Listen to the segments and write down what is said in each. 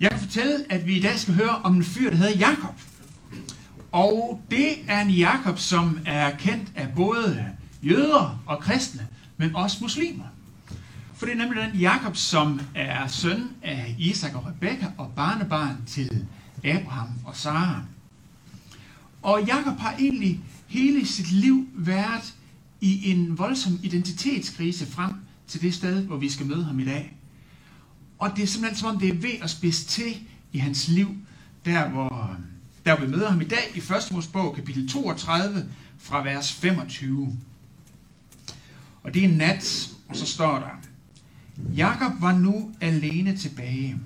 Jeg kan fortælle, at vi i dag skal høre om en fyr, der hedder Jakob. Og det er en Jakob, som er kendt af både jøder og kristne, men også muslimer. For det er nemlig den Jakob, som er søn af Isak og Rebekka og barnebarn til Abraham og Sara. Og Jakob har egentlig hele sit liv været i en voldsom identitetskrise frem til det sted, hvor vi skal møde ham i dag. Og det er simpelthen som om, det er ved at spidse til i hans liv, der hvor, der vi møder ham i dag i 1. Mosebog, kapitel 32, fra vers 25. Og det er nat, og så står der, Jakob var nu alene tilbage.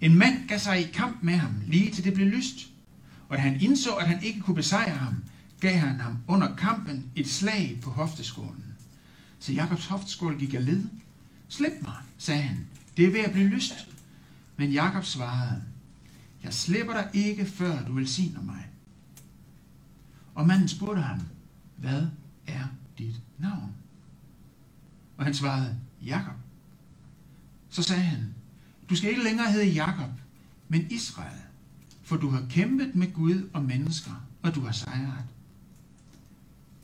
En mand gav sig i kamp med ham, lige til det blev lyst. Og da han indså, at han ikke kunne besejre ham, gav han ham under kampen et slag på hofteskålen. Så Jakobs hofteskål gik af led. Slip mig, sagde han. Det er ved at blive lyst. Men Jakob svarede, jeg slipper dig ikke, før du velsigner mig. Og manden spurgte ham, hvad er dit navn? Og han svarede, Jakob. Så sagde han, du skal ikke længere hedde Jakob, men Israel, for du har kæmpet med Gud og mennesker, og du har sejret.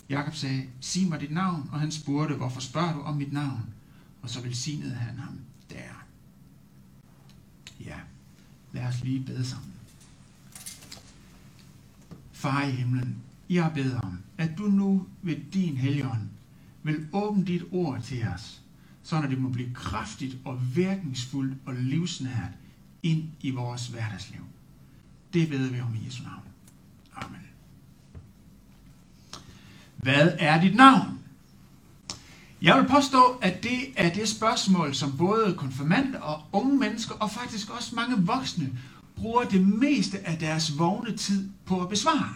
Jakob sagde, sig mig dit navn, og han spurgte, hvorfor spørger du om mit navn? Og så velsignede han ham. Ja, lad os lige bede sammen. Far i himlen, jeg beder om, at du nu ved din helgen vil åbne dit ord til os, så det må blive kraftigt og virkningsfuldt og livsnært ind i vores hverdagsliv. Det beder vi om i Jesu navn. Amen. Hvad er dit navn? Jeg vil påstå, at det er det spørgsmål, som både konfirmander og unge mennesker, og faktisk også mange voksne, bruger det meste af deres vågne tid på at besvare.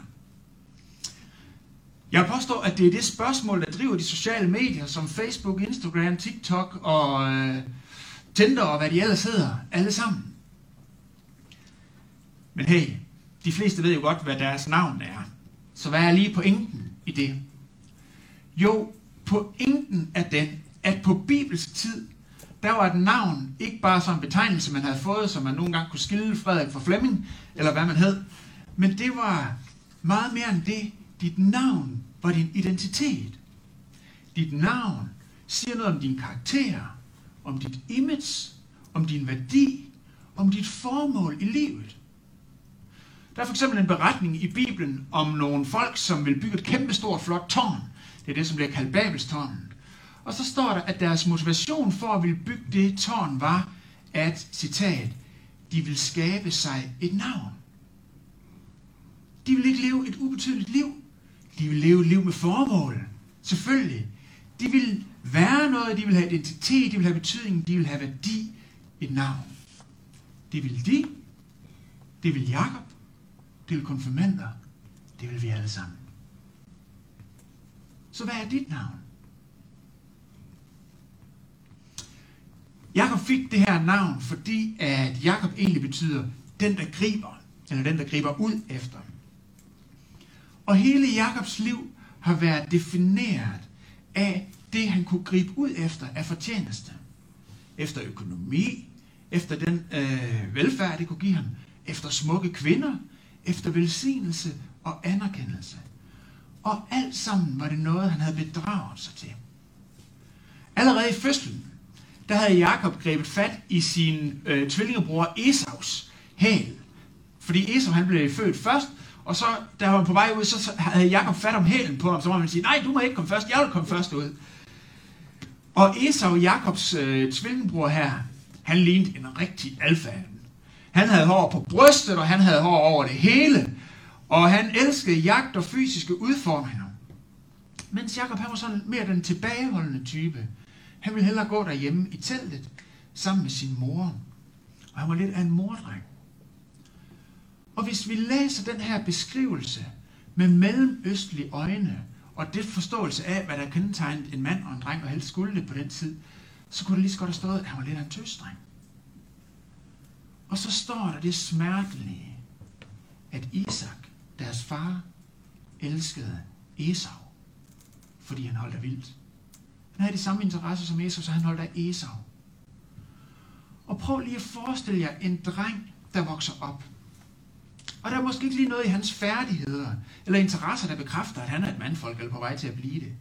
Jeg påstår, at det er det spørgsmål, der driver de sociale medier, som Facebook, Instagram, TikTok og øh, Tinder og hvad de ellers hedder, alle sammen. Men hey, de fleste ved jo godt, hvad deres navn er. Så hvad er lige pointen i det? Jo, pointen er den, at på bibelsk tid, der var et navn ikke bare som en betegnelse, man havde fået, som man nogle gange kunne skille Frederik fra Flemming, eller hvad man hed, men det var meget mere end det. Dit navn var din identitet. Dit navn siger noget om din karakter, om dit image, om din værdi, om dit formål i livet. Der er for eksempel en beretning i Bibelen om nogle folk, som vil bygge et kæmpestort flot tårn. Det er det, som bliver kaldt Babelstårnen. Og så står der, at deres motivation for at ville bygge det tårn var, at, citat, de vil skabe sig et navn. De vil ikke leve et ubetydeligt liv. De vil leve et liv med formål. Selvfølgelig. De vil være noget, de vil have identitet, de vil have betydning, de vil have værdi, et navn. Det vil de, det vil Jakob, det vil konfirmander, det vil vi alle sammen. Så hvad er dit navn? Jakob fik det her navn, fordi at Jakob egentlig betyder den, der griber, eller den, der griber ud efter. Og hele Jakobs liv har været defineret af det, han kunne gribe ud efter af fortjeneste. Efter økonomi, efter den øh, velfærd, det kunne give ham, efter smukke kvinder, efter velsignelse og anerkendelse. Og alt sammen var det noget, han havde bedraget sig til. Allerede i fødslen, der havde Jakob grebet fat i sin øh, tvillingebror Esaus hæl. Fordi Esau han blev født først, og så, da han var på vej ud, så havde Jakob fat om hælen på ham, så må man sige, nej, du må ikke komme først, jeg vil komme først ud. Og Esau, Jakobs øh, tvillingebror her, han lignede en rigtig alfa. Han havde hår på brystet, og han havde hår over det hele. Og han elskede jagt og fysiske udfordringer. Mens Jakob han var sådan mere den tilbageholdende type. Han ville hellere gå derhjemme i teltet sammen med sin mor. Og han var lidt af en mordreng. Og hvis vi læser den her beskrivelse med mellemøstlige øjne, og det forståelse af, hvad der kendetegnede en mand og en dreng, og helst skulle det på den tid, så kunne det lige så godt have stået, at han var lidt af en tøsdreng. Og så står der det smertelige, at Isak, deres far, elskede Esau, fordi han holdt af vildt. Han havde de samme interesser som Esau, så han holdt af Esau. Og prøv lige at forestille jer en dreng, der vokser op. Og der er måske ikke lige noget i hans færdigheder eller interesser, der bekræfter, at han er et mandfolk eller på vej til at blive det.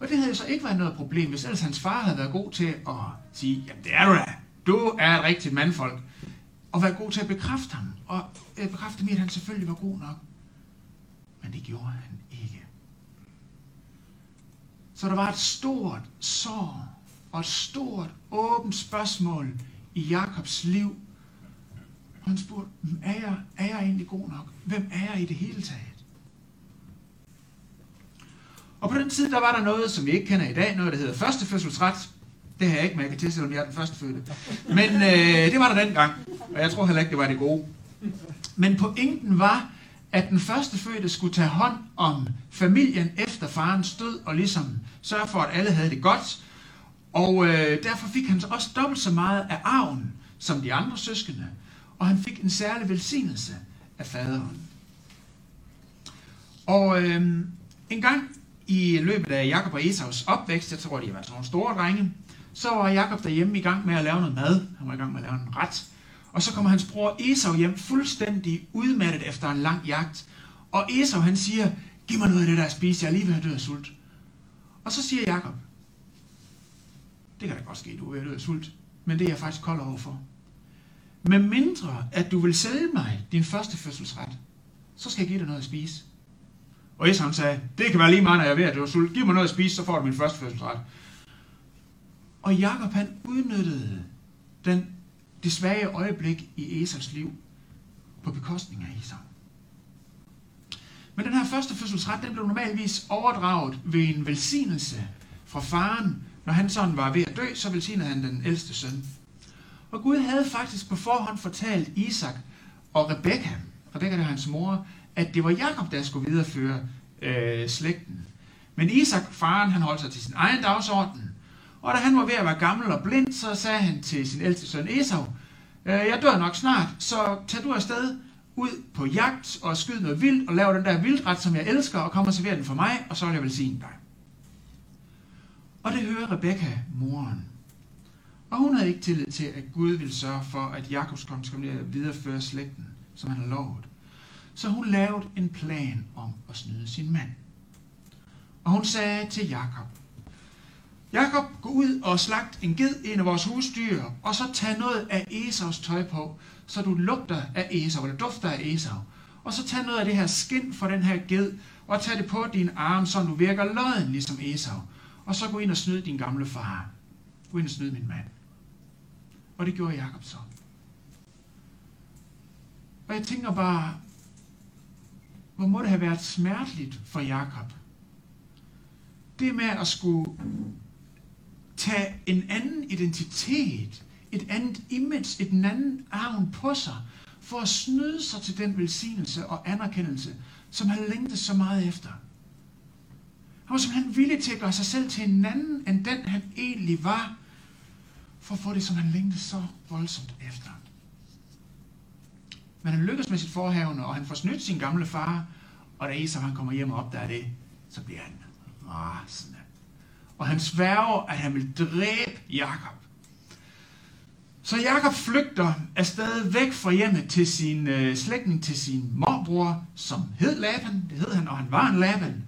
Og det havde så ikke været noget problem, hvis ellers hans far havde været god til at sige, jamen det er du da, du er et rigtigt mandfolk. Og være god til at bekræfte ham, og øh, bekræfte ham at han selvfølgelig var god nok. Men det gjorde han ikke. Så der var et stort sår og et stort åbent spørgsmål i Jakobs liv. Og han spurgte, er jeg, er jeg egentlig god nok? Hvem er jeg i det hele taget? Og på den tid, der var der noget, som vi ikke kender i dag, noget, der hedder førstefødselsret. Det har jeg ikke men jeg kan til, selvom jeg er den første fødte. Men øh, det var der dengang, og jeg tror heller ikke, det var det gode. Men pointen var, at den første fødte skulle tage hånd om familien efter farens død, og ligesom sørge for, at alle havde det godt. Og øh, derfor fik han også dobbelt så meget af arven som de andre søskende, og han fik en særlig velsignelse af faderen. Og øh, en gang i løbet af Jakob og Esaus opvækst, jeg tror, de var sådan nogle store drenge, så var Jakob derhjemme i gang med at lave noget mad. Han var i gang med at lave en ret. Og så kommer hans bror Esau hjem fuldstændig udmattet efter en lang jagt. Og Esau han siger, giv mig noget af det der at spise, jeg er lige ved at dø af sult. Og så siger Jakob, det kan da godt ske, du er ved at dø af sult, men det er jeg faktisk kold overfor. Med mindre, at du vil sælge mig din første fødselsret, så skal jeg give dig noget at spise. Og Esau sagde, det kan være lige meget, når jeg er ved at dø af sult. Giv mig noget at spise, så får du min første fødselsret. Og Jakob han udnyttede den, det svage øjeblik i Esau's liv på bekostning af Esau. Men den her første fødselsret, den blev normalvis overdraget ved en velsignelse fra faren. Når han sådan var ved at dø, så velsignede han den ældste søn. Og Gud havde faktisk på forhånd fortalt Isak og Rebekka, Rebekka er hans mor, at det var Jakob, der skulle videreføre øh, slægten. Men Isak, faren, han holdt sig til sin egen dagsorden, og da han var ved at være gammel og blind, så sagde han til sin ældste søn Esau, øh, jeg dør nok snart, så tag du afsted ud på jagt og skyd noget vildt og lav den der vildret, som jeg elsker, og kom og server den for mig, og så vil jeg velsigne dig. Og det hører Rebekka, moren. Og hun havde ikke tillid til, at Gud ville sørge for, at Jakobs kom til at videreføre slægten, som han havde lovet. Så hun lavede en plan om at snyde sin mand. Og hun sagde til Jakob, Jakob, gå ud og slagt en ged, en af vores husdyr, og så tag noget af Esaus tøj på, så du lugter af Esau, eller dufter af Esau. Og så tag noget af det her skind fra den her ged, og tag det på din arm, så du virker løden ligesom Esau. Og så gå ind og snyd din gamle far. Gå ind og snyd min mand. Og det gjorde Jakob så. Og jeg tænker bare, hvor må det have været smerteligt for Jakob. Det med at skulle tage en anden identitet, et andet image, et anden arven på sig, for at snyde sig til den velsignelse og anerkendelse, som han længte så meget efter. Han var simpelthen villig til at gøre sig selv til en anden, end den han egentlig var, for at få det, som han længtes så voldsomt efter. Men han lykkes med sit forhavne, og han får snydt sin gamle far, og da Esau han kommer hjem og opdager det, så bliver han rasende og han sværger, at han vil dræbe Jakob. Så Jakob flygter afsted væk fra hjemmet til sin øh, slægtning, til sin morbror, som hed Laban. Det hed han, og han var en Laban.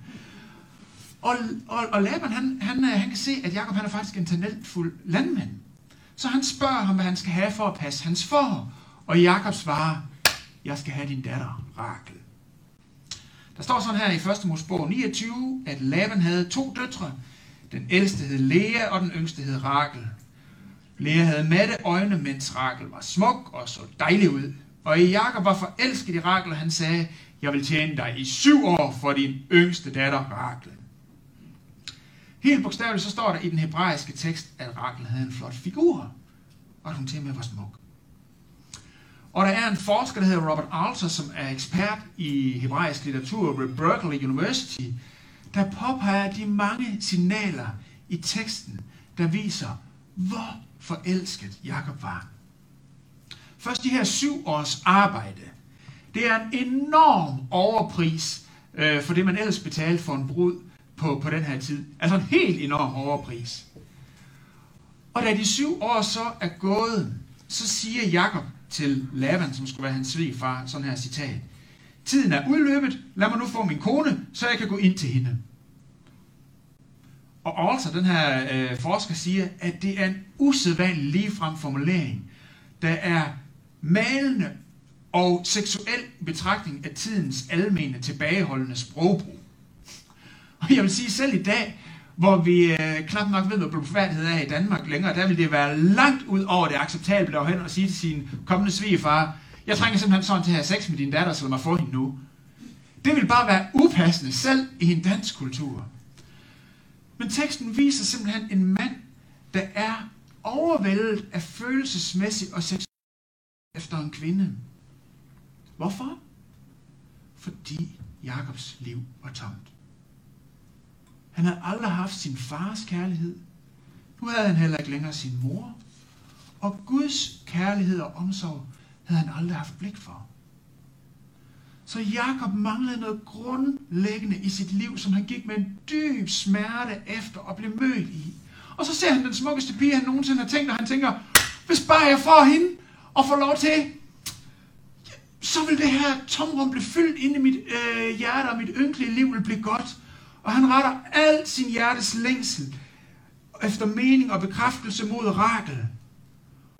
Og, og, og Laban, han, han, øh, han kan se, at Jakob han er faktisk en talentfuld landmand. Så han spørger ham, hvad han skal have for at passe hans for. Og Jakob svarer, jeg skal have din datter, Rakel. Der står sådan her i 1. Mosebog 29, at Laban havde to døtre. Den ældste hed Lea, og den yngste hed Rakel. Lea havde matte øjne, mens Rakel var smuk og så dejlig ud. Og Jakob var forelsket i Rakel, og han sagde, jeg vil tjene dig i syv år for din yngste datter Rakel. Helt bogstaveligt så står der i den hebraiske tekst, at Rakel havde en flot figur, og at hun til med var smuk. Og der er en forsker, der hedder Robert Alter, som er ekspert i hebraisk litteratur ved Berkeley University, der påpeger de mange signaler i teksten, der viser, hvor forelsket Jakob var. Først de her syv års arbejde. Det er en enorm overpris øh, for det, man ellers betalte for en brud på, på den her tid. Altså en helt enorm overpris. Og da de syv år så er gået, så siger Jakob til Laban, som skulle være hans svigfar, sådan her citat. Tiden er udløbet, lad mig nu få min kone, så jeg kan gå ind til hende. Og altså, den her øh, forsker siger, at det er en usædvanlig ligefrem formulering, der er malende og seksuel betragtning af tidens almene tilbageholdende sprogbrug. Og jeg vil sige, selv i dag, hvor vi øh, knap nok ved, hvad blodfærdighed er i Danmark længere, der vil det være langt ud over det acceptable at hen og sige til sin kommende svigerfar, jeg trænger simpelthen sådan til at have sex med din datter, så lad mig få hende nu. Det vil bare være upassende, selv i en dansk kultur. Men teksten viser simpelthen en mand, der er overvældet af følelsesmæssig og seksuel efter en kvinde. Hvorfor? Fordi Jakobs liv var tomt. Han havde aldrig haft sin fars kærlighed. Nu havde han heller ikke længere sin mor. Og Guds kærlighed og omsorg havde han aldrig haft blik for. Så Jakob manglede noget grundlæggende i sit liv, som han gik med en dyb smerte efter at blive mødt i. Og så ser han den smukkeste pige, han nogensinde har tænkt, og han tænker, hvis bare jeg får hende og får lov til, så vil det her tomrum blive fyldt ind i mit øh, hjerte, og mit ynkelige liv vil blive godt. Og han retter al sin hjertes længsel efter mening og bekræftelse mod Rakel.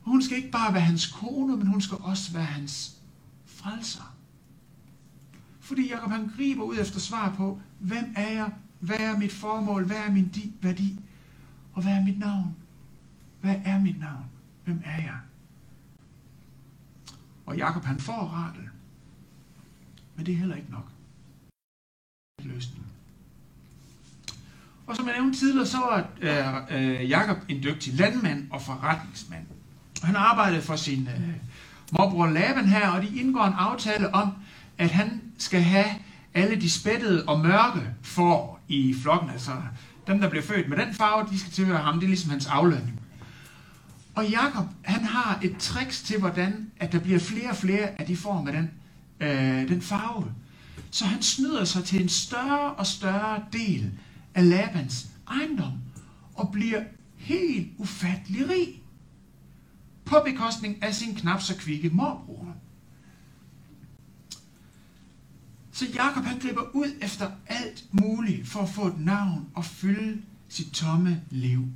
Hun skal ikke bare være hans kone, men hun skal også være hans frelser. Fordi Jacob han griber ud efter svar på, hvem er jeg? Hvad er mit formål? Hvad er min værdi? Og hvad er mit navn? Hvad er mit navn? Hvem er jeg? Og Jakob han får Rakel. Men det er heller ikke nok. Løsningen. Og som jeg nævnte tidligere, så var øh, øh, Jakob en dygtig landmand og forretningsmand. Han arbejdede for sin øh, morbror Laban her, og de indgår en aftale om, at han skal have alle de spættede og mørke får i flokken. Altså dem, der bliver født med den farve, de skal tilhøre ham. Det er ligesom hans aflønning. Og Jakob, han har et triks til, hvordan at der bliver flere og flere af de får med den, øh, den farve. Så han snyder sig til en større og større del af Labans ejendom og bliver helt ufattelig rig på bekostning af sin knap så kvikke morbror. Så Jakob han griber ud efter alt muligt for at få et navn og fylde sit tomme liv.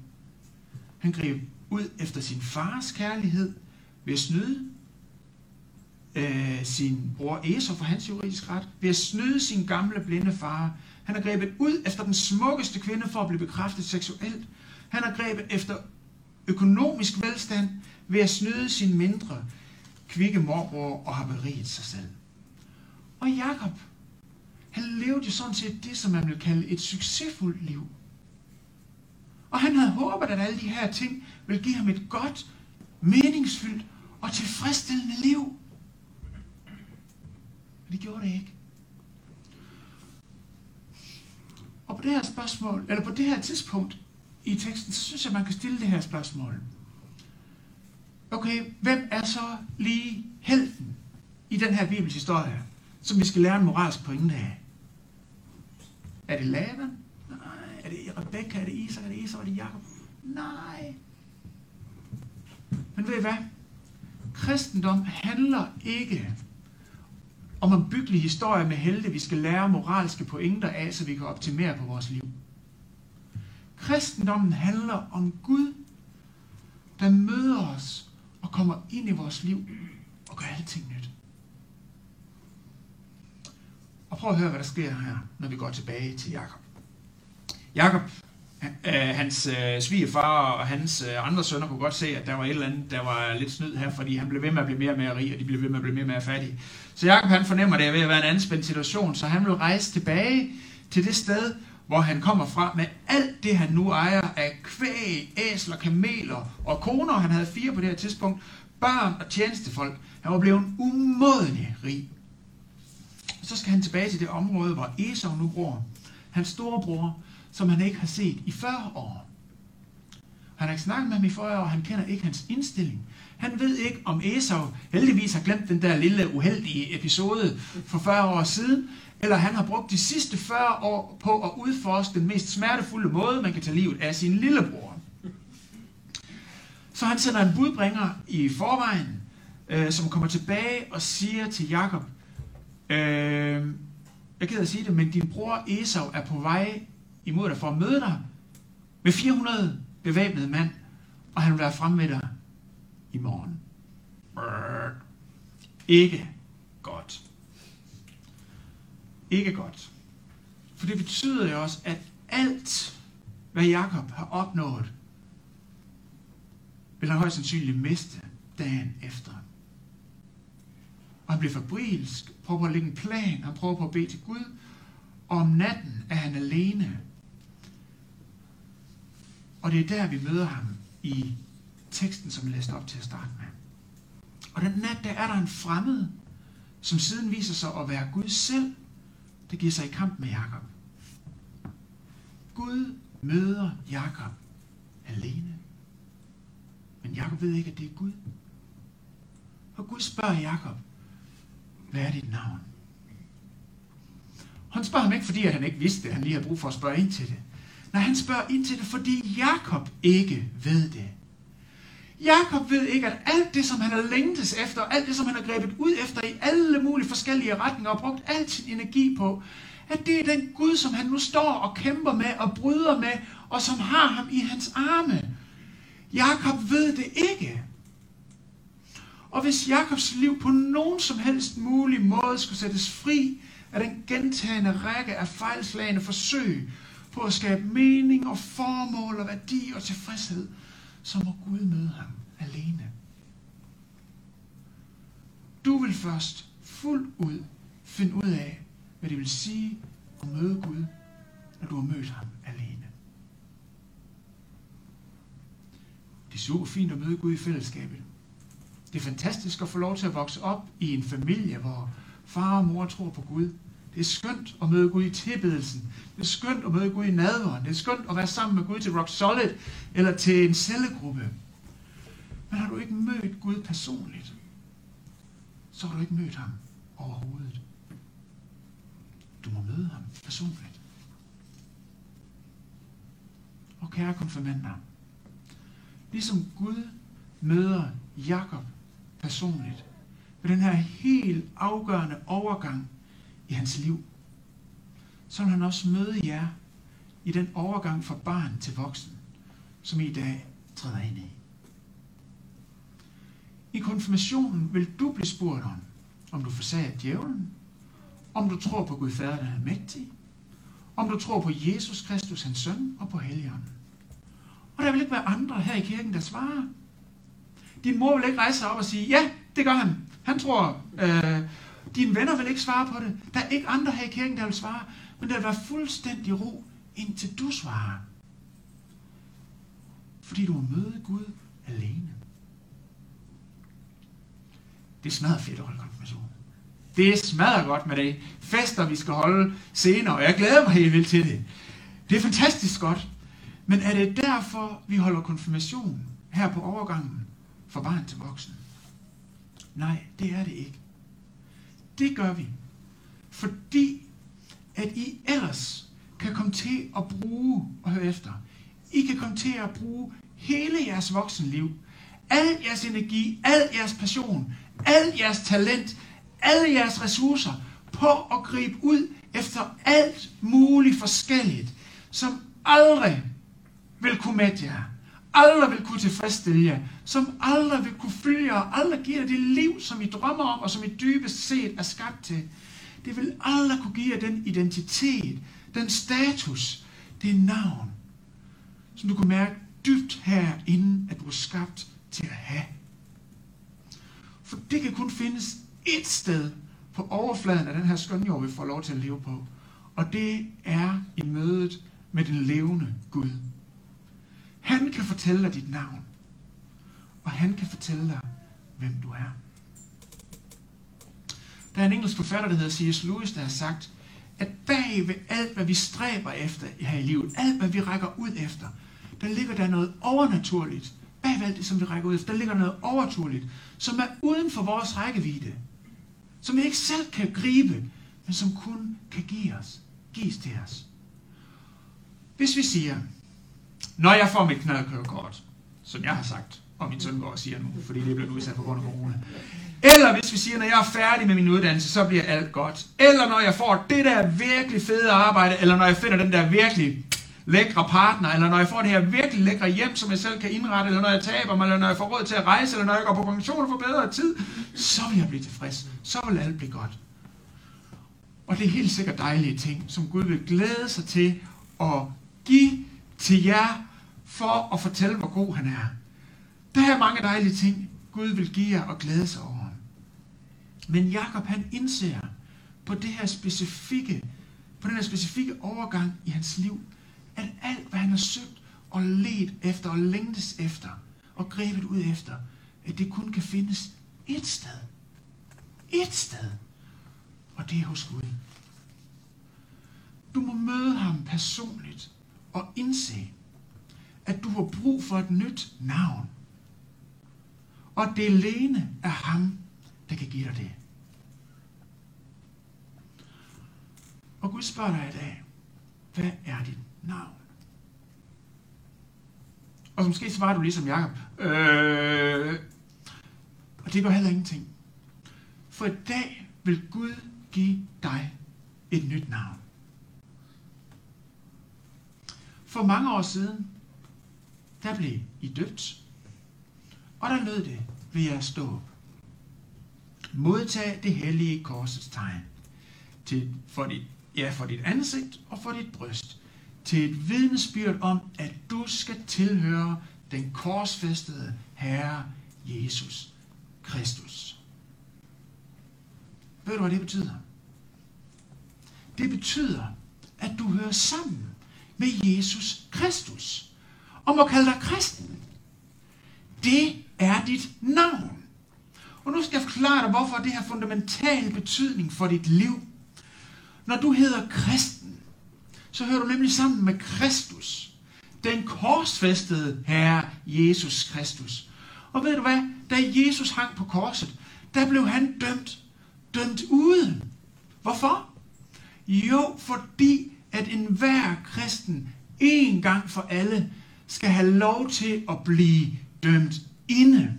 Han griber ud efter sin fars kærlighed ved at snyde øh, sin bror Esau for hans juridisk ret, ved at snyde sin gamle blinde far. Han har grebet ud efter den smukkeste kvinde for at blive bekræftet seksuelt. Han har grebet efter økonomisk velstand ved at snyde sin mindre kvikke morbror og har beriget sig selv. Og Jakob, han levede jo sådan set det, som man vil kalde et succesfuldt liv. Og han havde håbet, at alle de her ting ville give ham et godt, meningsfyldt og tilfredsstillende liv. Men det gjorde det ikke. Og på det her spørgsmål, eller på det her tidspunkt i teksten, så synes jeg, man kan stille det her spørgsmål. Okay, hvem er så lige helten i den her bibelhistorie, som vi skal lære en moralsk pointe af? Er det Laban? Nej. Er det Rebekka? Er det Isak? Er det Esau? Er det Jakob? Nej. Men ved I hvad? Kristendom handler ikke om en byggelig historie med helte, vi skal lære moralske pointer af, så vi kan optimere på vores liv. Kristendommen handler om Gud, der møder os og kommer ind i vores liv og gør alting nyt. Og prøv at høre, hvad der sker her, når vi går tilbage til Jakob. Jakob, øh, hans øh, svigerfar og hans øh, andre sønner kunne godt se, at der var et eller andet, der var lidt snyd her, fordi han blev ved med at blive mere og mere rig, og de blev ved med at blive mere og mere fattige. Så Jakob han fornemmer, at det er ved at være en anspændt situation, så han vil rejse tilbage til det sted, hvor han kommer fra med alt det, han nu ejer af kvæg, æsler, kameler og koner. Han havde fire på det her tidspunkt. Børn og tjenestefolk. Han var blevet umådelig rig. Så skal han tilbage til det område, hvor Esau nu bor. Hans storebror, som han ikke har set i 40 år. Han har ikke snakket med ham i 40 år, han kender ikke hans indstilling. Han ved ikke, om Esau heldigvis har glemt den der lille uheldige episode for 40 år siden, eller han har brugt de sidste 40 år på at udforske den mest smertefulde måde, man kan tage livet af sin lillebror. Så han sender en budbringer i forvejen, øh, som kommer tilbage og siger til Jakob, øh, jeg gider at sige det, men din bror Esau er på vej imod dig for at møde dig med 400 bevæbnede mand, og han vil være fremme med dig i morgen. Brrr. Ikke. Ikke godt. For det betyder jo også, at alt, hvad Jakob har opnået, vil han højst sandsynligt miste dagen efter. Og han bliver fabrilsk, prøver at lægge en plan, han prøver på at bede til Gud, og om natten er han alene. Og det er der, vi møder ham i teksten, som jeg læste op til at starte med. Og den nat, der er der en fremmed, som siden viser sig at være Gud selv, der giver sig i kamp med Jakob. Gud møder Jakob alene. Men Jakob ved ikke, at det er Gud. Og Gud spørger Jakob, hvad er dit navn? Han spørger ham ikke, fordi at han ikke vidste det, han lige har brug for at spørge ind til det. Nej, han spørger ind til det, fordi Jakob ikke ved det. Jakob ved ikke, at alt det, som han har længtes efter, alt det, som han har grebet ud efter i alle mulige forskellige retninger og brugt al sin energi på, at det er den Gud, som han nu står og kæmper med og bryder med, og som har ham i hans arme. Jakob ved det ikke. Og hvis Jakobs liv på nogen som helst mulig måde skulle sættes fri af den gentagende række af fejlslagende forsøg på at skabe mening og formål og værdi og tilfredshed, så må Gud møde ham alene. Du vil først fuldt ud finde ud af, hvad det vil sige at møde Gud, når du har mødt ham alene. Det er super fint at møde Gud i fællesskabet. Det er fantastisk at få lov til at vokse op i en familie, hvor far og mor tror på Gud. Det er skønt at møde Gud i tilbedelsen. Det er skønt at møde Gud i nadveren. Det er skønt at være sammen med Gud til Rock Solid eller til en cellegruppe. Men har du ikke mødt Gud personligt, så har du ikke mødt ham overhovedet. Du må møde ham personligt. Og kære konfirmander, ligesom Gud møder Jakob personligt, ved den her helt afgørende overgang i hans liv, så vil han også møde jer i den overgang fra barn til voksen, som I i dag træder ind i. I konfirmationen vil du blive spurgt om, om du forsager djævlen, om du tror på Gud Fader, der er mægtig, om du tror på Jesus Kristus, hans søn, og på Helligånden. Og der vil ikke være andre her i kirken, der svarer. Din mor vil ikke rejse sig op og sige, ja, det gør han. Han tror, øh, dine venner vil ikke svare på det. Der er ikke andre her i kirken, der vil svare. Men der vil være fuldstændig ro, indtil du svarer. Fordi du har møde Gud alene. Det smadrer fedt at holde konfirmation. Det smadrer godt med det. Fester, vi skal holde senere, og jeg glæder mig helt vildt til det. Det er fantastisk godt. Men er det derfor, vi holder konfirmation her på overgangen fra barn til voksen? Nej, det er det ikke. Det gør vi, fordi at I ellers kan komme til at bruge, og høre efter, I kan komme til at bruge hele jeres voksenliv, al jeres energi, al jeres passion, al jeres talent, alle jeres ressourcer på at gribe ud efter alt muligt forskelligt, som aldrig vil kunne mætte jer, aldrig vil kunne tilfredsstille jer, som aldrig vil kunne fylde jer, og aldrig give jer det liv, som I drømmer om, og som I dybest set er skabt til. Det vil aldrig kunne give jer den identitet, den status, det navn, som du kan mærke dybt herinde, at du er skabt til at have. For det kan kun findes et sted på overfladen af den her skønjord, vi får lov til at leve på. Og det er i mødet med den levende Gud. Han kan fortælle dig dit navn. Og han kan fortælle dig, hvem du er. Der er en engelsk forfatter, der hedder C.S. Lewis, der har sagt, at bag ved alt, hvad vi stræber efter her i livet, alt, hvad vi rækker ud efter, der ligger der noget overnaturligt. Bag ved alt det, som vi rækker ud efter, der ligger noget overnaturligt, som er uden for vores rækkevidde. Som vi ikke selv kan gribe, men som kun kan give os, gives til os. Hvis vi siger, når jeg får mit knaldkørekort, som jeg har sagt, og min søn går og siger nu, fordi det er blevet udsat på grund af corona. Eller hvis vi siger, når jeg er færdig med min uddannelse, så bliver alt godt. Eller når jeg får det der virkelig fede arbejde, eller når jeg finder den der virkelig lækre partner, eller når jeg får det her virkelig lækre hjem, som jeg selv kan indrette, eller når jeg taber mig, eller når jeg får råd til at rejse, eller når jeg går på pension og får bedre tid, så vil jeg blive tilfreds. Så vil alt blive godt. Og det er helt sikkert dejlige ting, som Gud vil glæde sig til at give til jer, for at fortælle, hvor god han er. Der er mange dejlige ting, Gud vil give jer og glæde sig over. Men Jakob han indser på det her specifikke, på den her specifikke overgang i hans liv, at alt, hvad han har søgt og let efter og længtes efter og grebet ud efter, at det kun kan findes et sted. Et sted. Og det er hos Gud. Du må møde ham personligt og indse, at du har brug for et nyt navn. Og det alene er ham, der kan give dig det. Og Gud spørger dig i dag, hvad er dit navn? Og så måske svarer du ligesom Jacob. Øh, og det gør heller ingenting. For i dag vil Gud give dig et nyt navn. For mange år siden, der blev I døbt. Og der lød det ved jeres stå. op. Modtag det hellige korsets tegn til, for, dit, ja, for dit ansigt og for dit bryst. Til et vidnesbyrd om, at du skal tilhøre den korsfæstede Herre Jesus Kristus. Ved du, hvad det betyder? Det betyder, at du hører sammen med Jesus Kristus og må kalde dig kristen. Det er dit navn. Og nu skal jeg forklare dig, hvorfor det har fundamental betydning for dit liv. Når du hedder kristen, så hører du nemlig sammen med Kristus, den korsfæstede Herre Jesus Kristus. Og ved du hvad? Da Jesus hang på korset, der blev han dømt, dømt ude. Hvorfor? Jo, fordi at enhver kristen en gang for alle skal have lov til at blive dømt inde.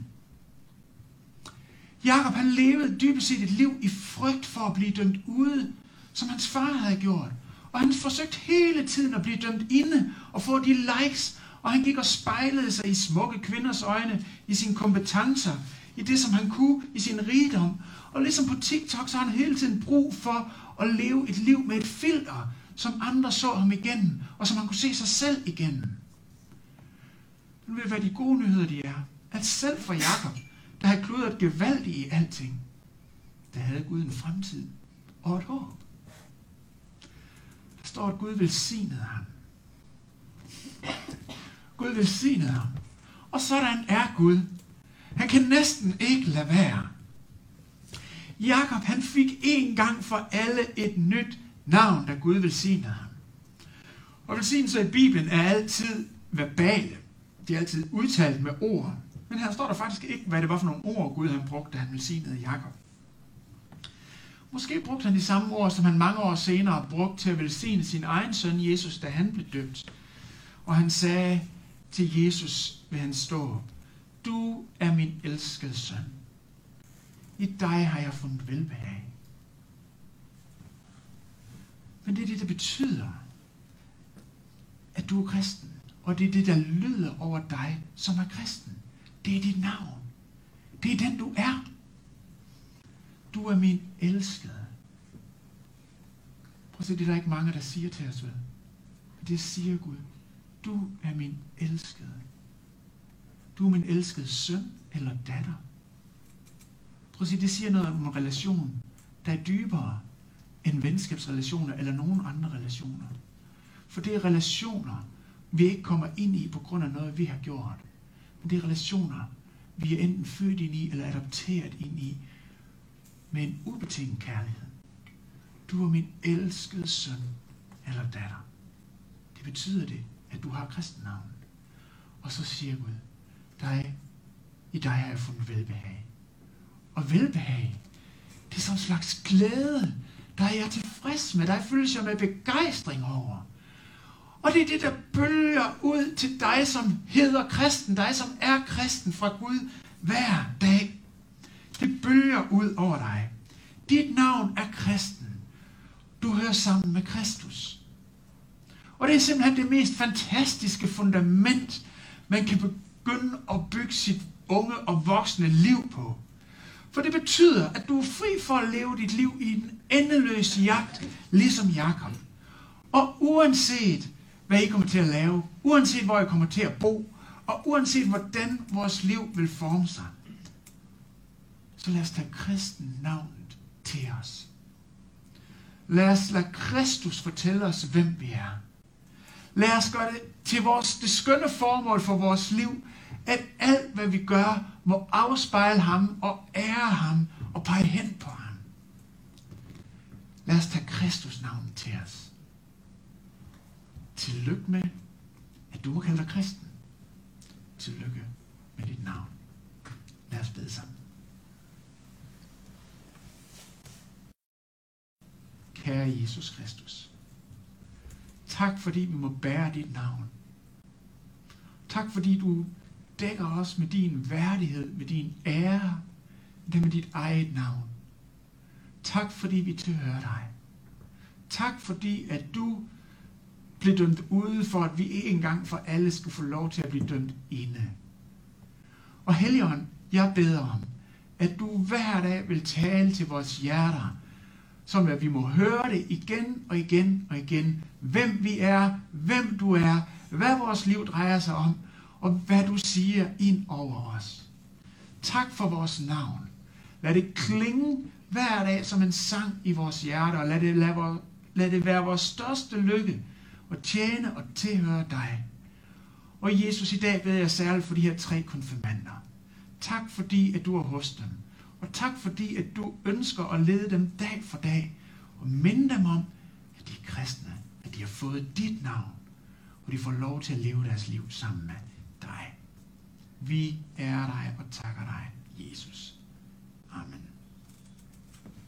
Jakob han levede dybest set et liv i frygt for at blive dømt ude, som hans far havde gjort. Og han forsøgte hele tiden at blive dømt inde og få de likes, og han gik og spejlede sig i smukke kvinders øjne, i sine kompetencer, i det, som han kunne, i sin rigdom. Og ligesom på TikTok, så har han hele tiden brug for at leve et liv med et filter, som andre så ham igennem, og som han kunne se sig selv igennem. Men ved hvad de gode nyheder de er. At selv for Jakob, der havde kludret gevaldigt i alting, der havde Gud en fremtid og et håb. Der står, at Gud velsignede ham. Gud velsignede ham. Og sådan er Gud. Han kan næsten ikke lade være. Jakob han fik en gang for alle et nyt navn, da Gud velsignede ham. Og velsignelser i Bibelen er altid verbale. De altid udtalt med ord. Men her står der faktisk ikke, hvad det var for nogle ord, Gud han brugte, da han velsignede Jakob. Måske brugte han de samme ord, som han mange år senere brugte til at velsigne sin egen søn Jesus, da han blev dømt. Og han sagde til Jesus ved hans stå, Du er min elskede søn. I dig har jeg fundet velbehag. Men det er det, der betyder, at du er kristen. Og det er det, der lyder over dig, som er kristen. Det er dit navn. Det er den, du er. Du er min elskede. Prøv at se, det er der ikke mange, der siger til os, vel? Det siger Gud. Du er min elskede. Du er min elskede søn eller datter. Prøv at se, det siger noget om en relation, der er dybere end venskabsrelationer eller nogen andre relationer. For det er relationer, vi ikke kommer ind i på grund af noget, vi har gjort. Men det er relationer, vi er enten født ind i eller adopteret ind i med en ubetinget kærlighed. Du er min elskede søn eller datter. Det betyder det, at du har kristennavn. Og så siger Gud, dig, i dig har jeg fundet velbehag. Og velbehag, det er sådan en slags glæde, der er jeg tilfreds med, der føles jeg med begejstring over. Og det er det, der bølger ud til dig, som hedder kristen, dig, som er kristen fra Gud hver dag. Det bølger ud over dig. Dit navn er kristen. Du hører sammen med Kristus. Og det er simpelthen det mest fantastiske fundament, man kan begynde at bygge sit unge og voksne liv på. For det betyder, at du er fri for at leve dit liv i en endeløs jagt, ligesom Jakob. Og uanset hvad I kommer til at lave, uanset hvor I kommer til at bo, og uanset hvordan vores liv vil forme sig, så lad os tage kristen navnet til os. Lad os lade Kristus fortælle os, hvem vi er. Lad os gøre det til vores, det skønne formål for vores liv, at alt, hvad vi gør, må afspejle ham og ære ham og pege hen på ham. Lad os tage Kristus navn til os. Tillykke med, at du må kalde dig kristen. Tillykke med dit navn. Lad os bede sammen. Kære Jesus Kristus. Tak fordi vi må bære dit navn. Tak fordi du dækker os med din værdighed, med din ære, det med dit eget navn. Tak fordi vi tilhører dig. Tak fordi at du blev dømt ude for, at vi ikke engang for alle skulle få lov til at blive dømt inde. Og Helligånd, jeg beder om, at du hver dag vil tale til vores hjerter, som at vi må høre det igen og igen og igen, hvem vi er, hvem du er, hvad vores liv drejer sig om, og hvad du siger ind over os. Tak for vores navn. Lad det klinge hver dag som en sang i vores hjerter, og lad det, lad, lad det være vores største lykke og tjene og tilhøre dig. Og Jesus, i dag beder jeg særligt for de her tre konfirmander. Tak fordi, at du er hos dem. Og tak fordi, at du ønsker at lede dem dag for dag. Og minde dem om, at de er kristne. At de har fået dit navn. Og de får lov til at leve deres liv sammen med dig. Vi er dig og takker dig, Jesus.